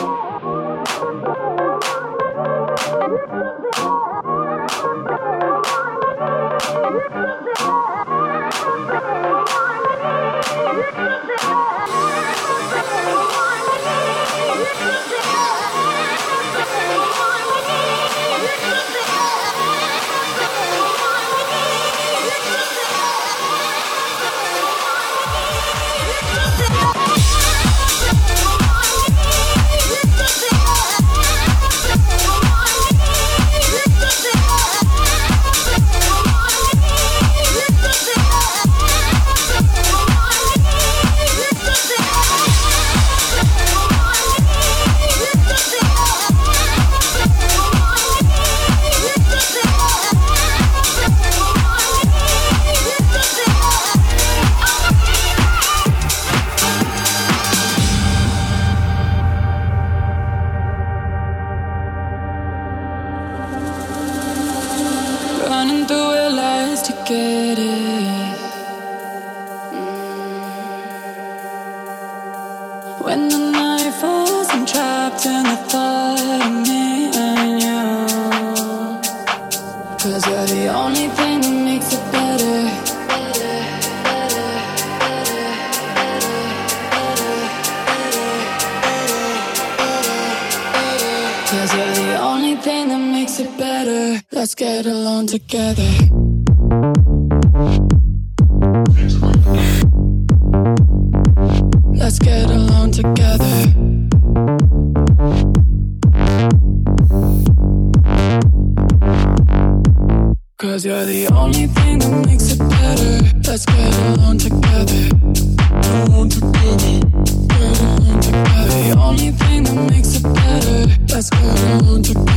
Thank you. Makes it better. Let's get along together.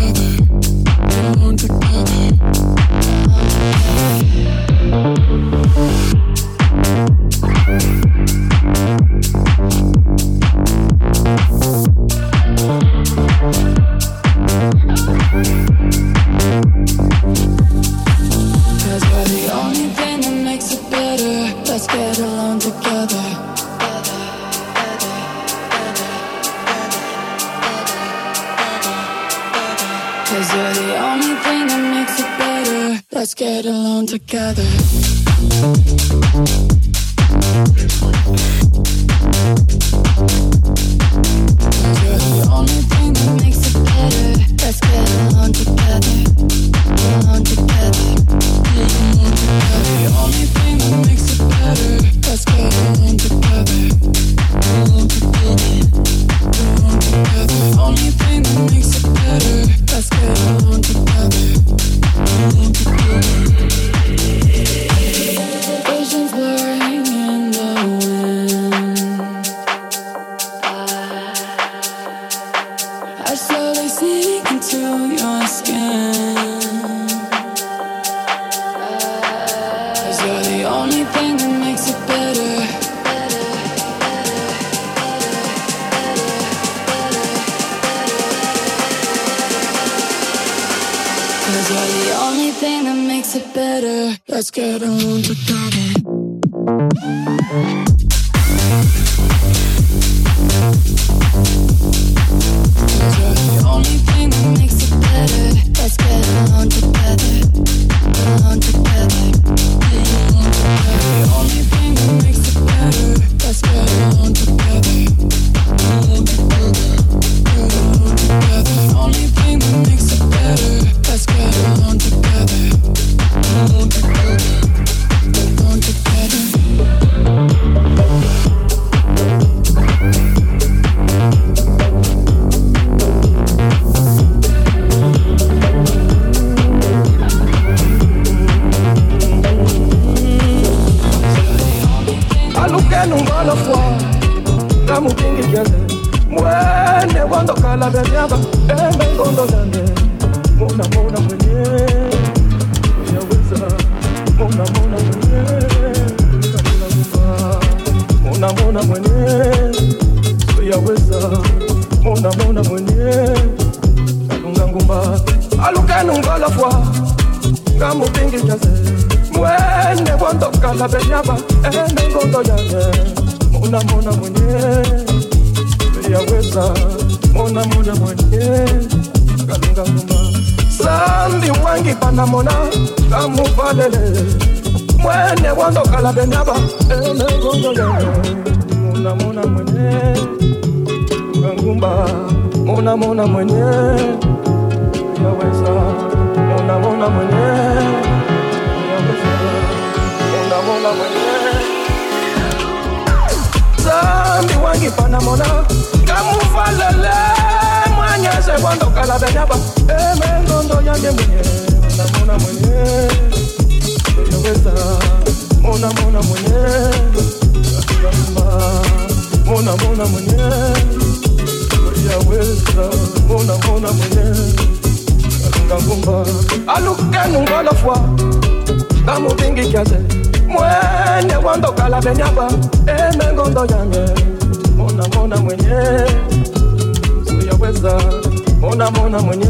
pandamona mwenye.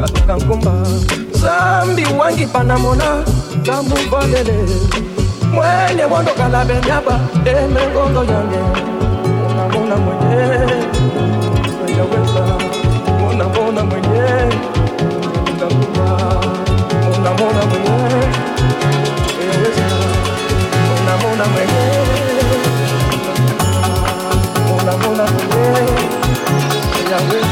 Katoka nkumba zambi wangi pandamona kamuvalele mwenye wondokala benyaba emengondo yange. Monamona mwenye. Eyaweza monamona mwenye. Kankumba monamona mwenye. Eyaweza monamona mwenye. Monamona mwenye. Eyaweza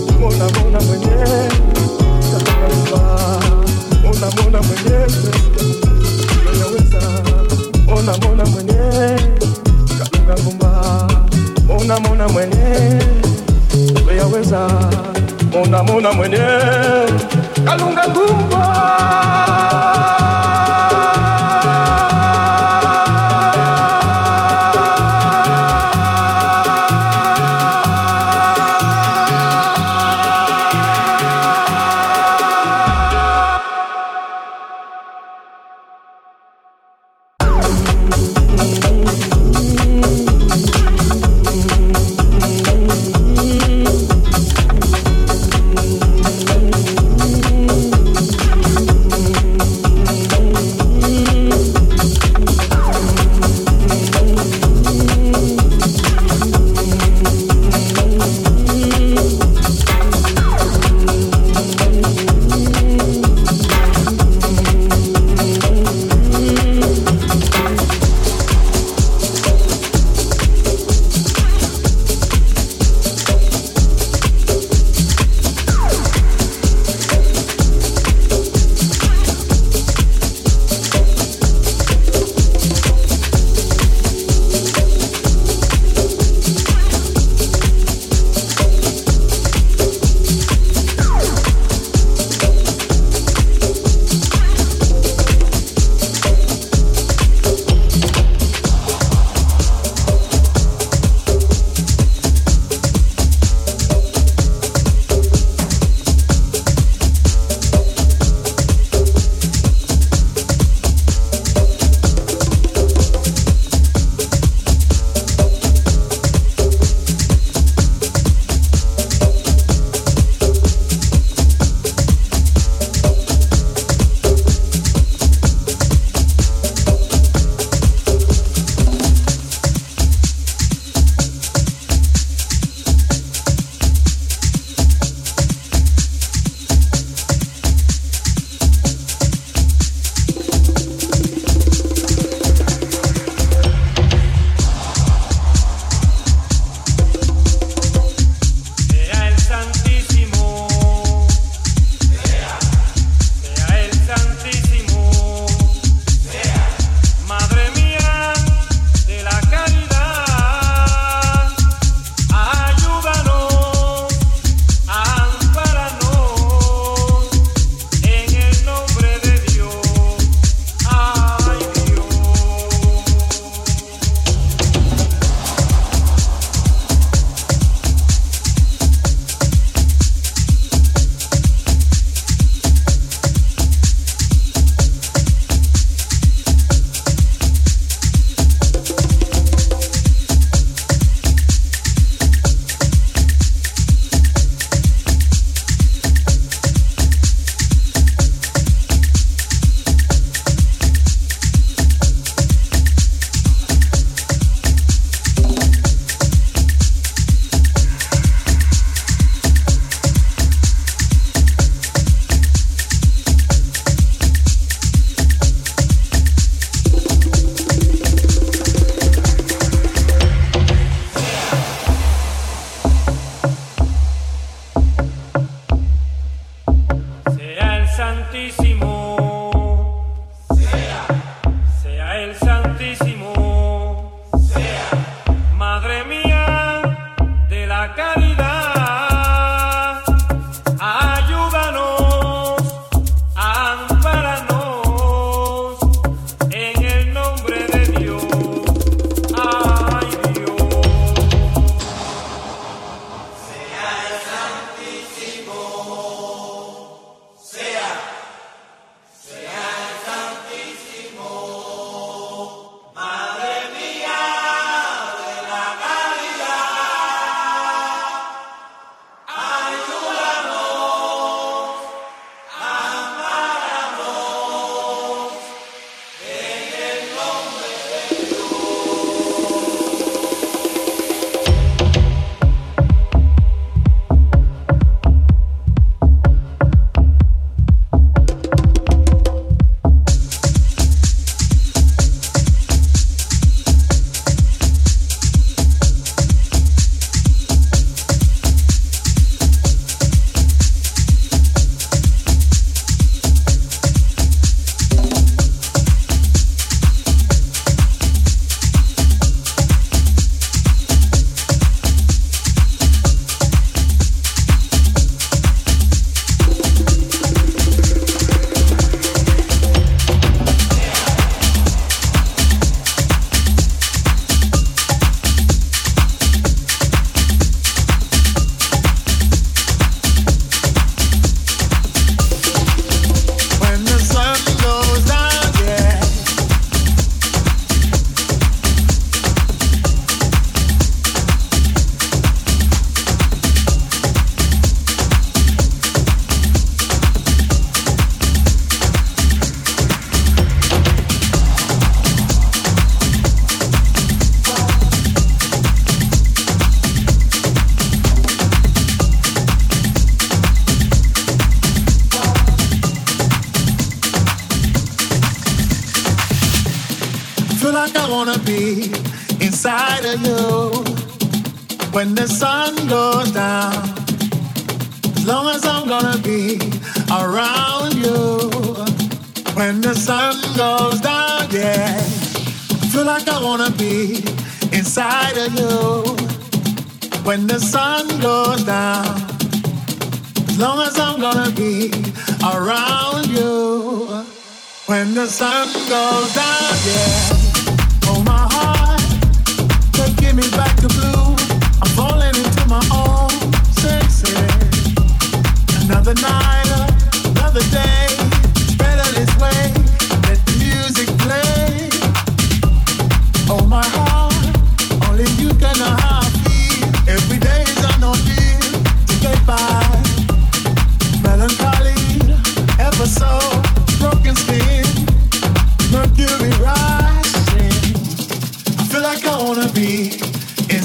wandokala benyaba emegondo yange unamona mwenye. Yaweza unamona mwenye. Kakalamba, unamona mwenye yaweza unamona mwenye. Kalungangumba unamona mwenye yaweza unamona mwenye kalungangumba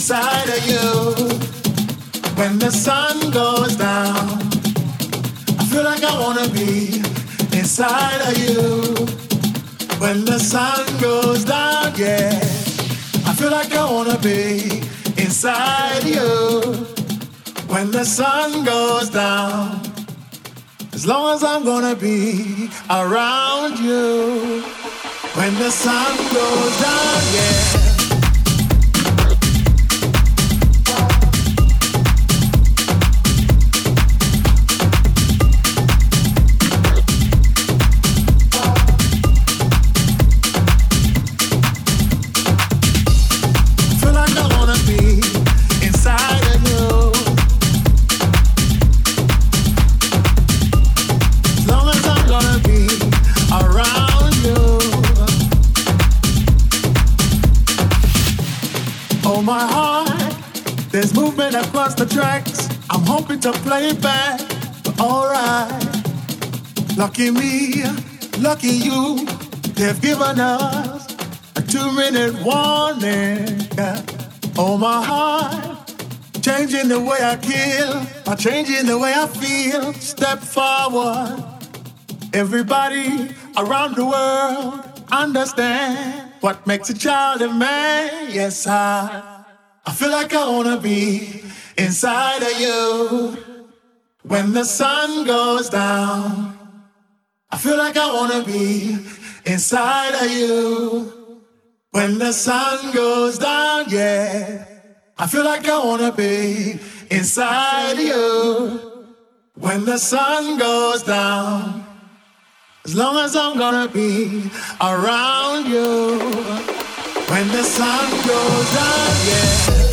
inside of you. When the sun goes down. I feel like I wanna be inside of you. When the sun goes down. Yeah, feel like I wanna be inside you when the sun goes down. As long as I'm gonna be around you when the sun goes down, yeah. To play it back, but alright. Lucky me, lucky you, they've given us a two minute warning. Oh, my heart, changing the way I kill, I'm changing the way I feel. Step forward. Everybody around the world understand what makes a child a man. Yes, I, I feel like I wanna be inside of you when the sun goes down. I feel like I wanna be inside of you when the sun goes down, yeah. I feel like I wanna be inside of you when the sun goes down. As long as I'm gonna be around you when the sun goes down, yeah.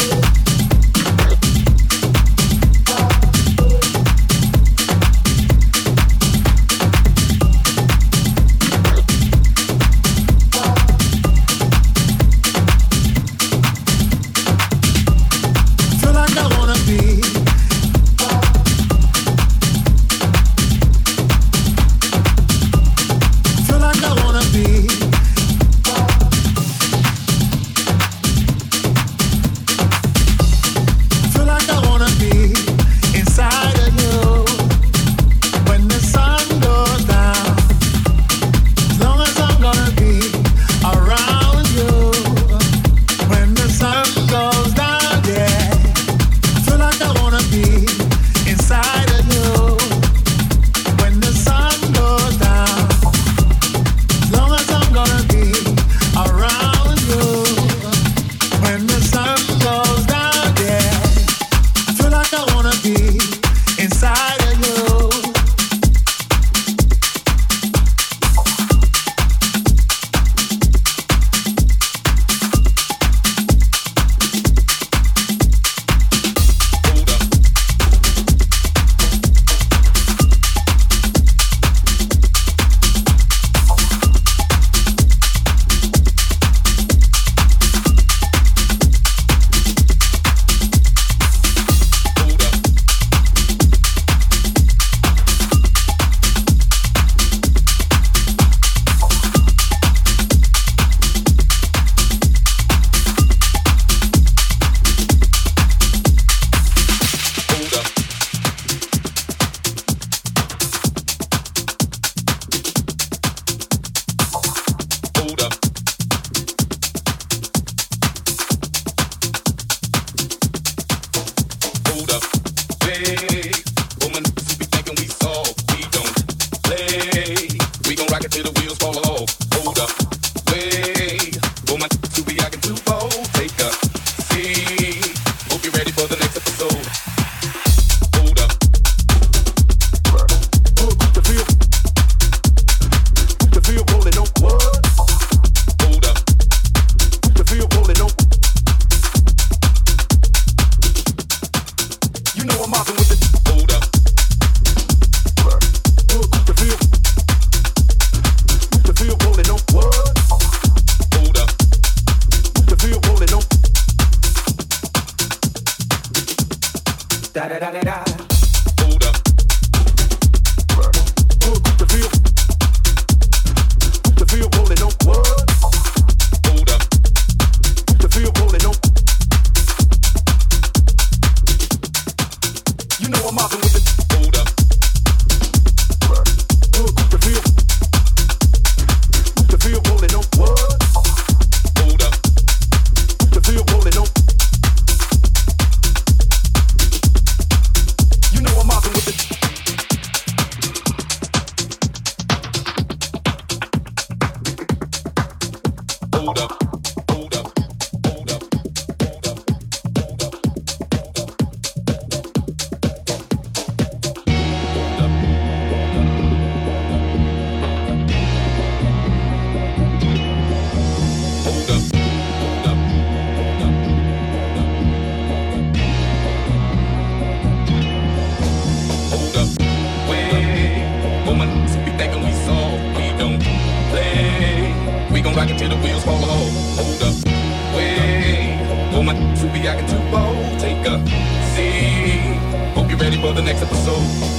Lost,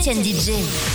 Etienne DJ.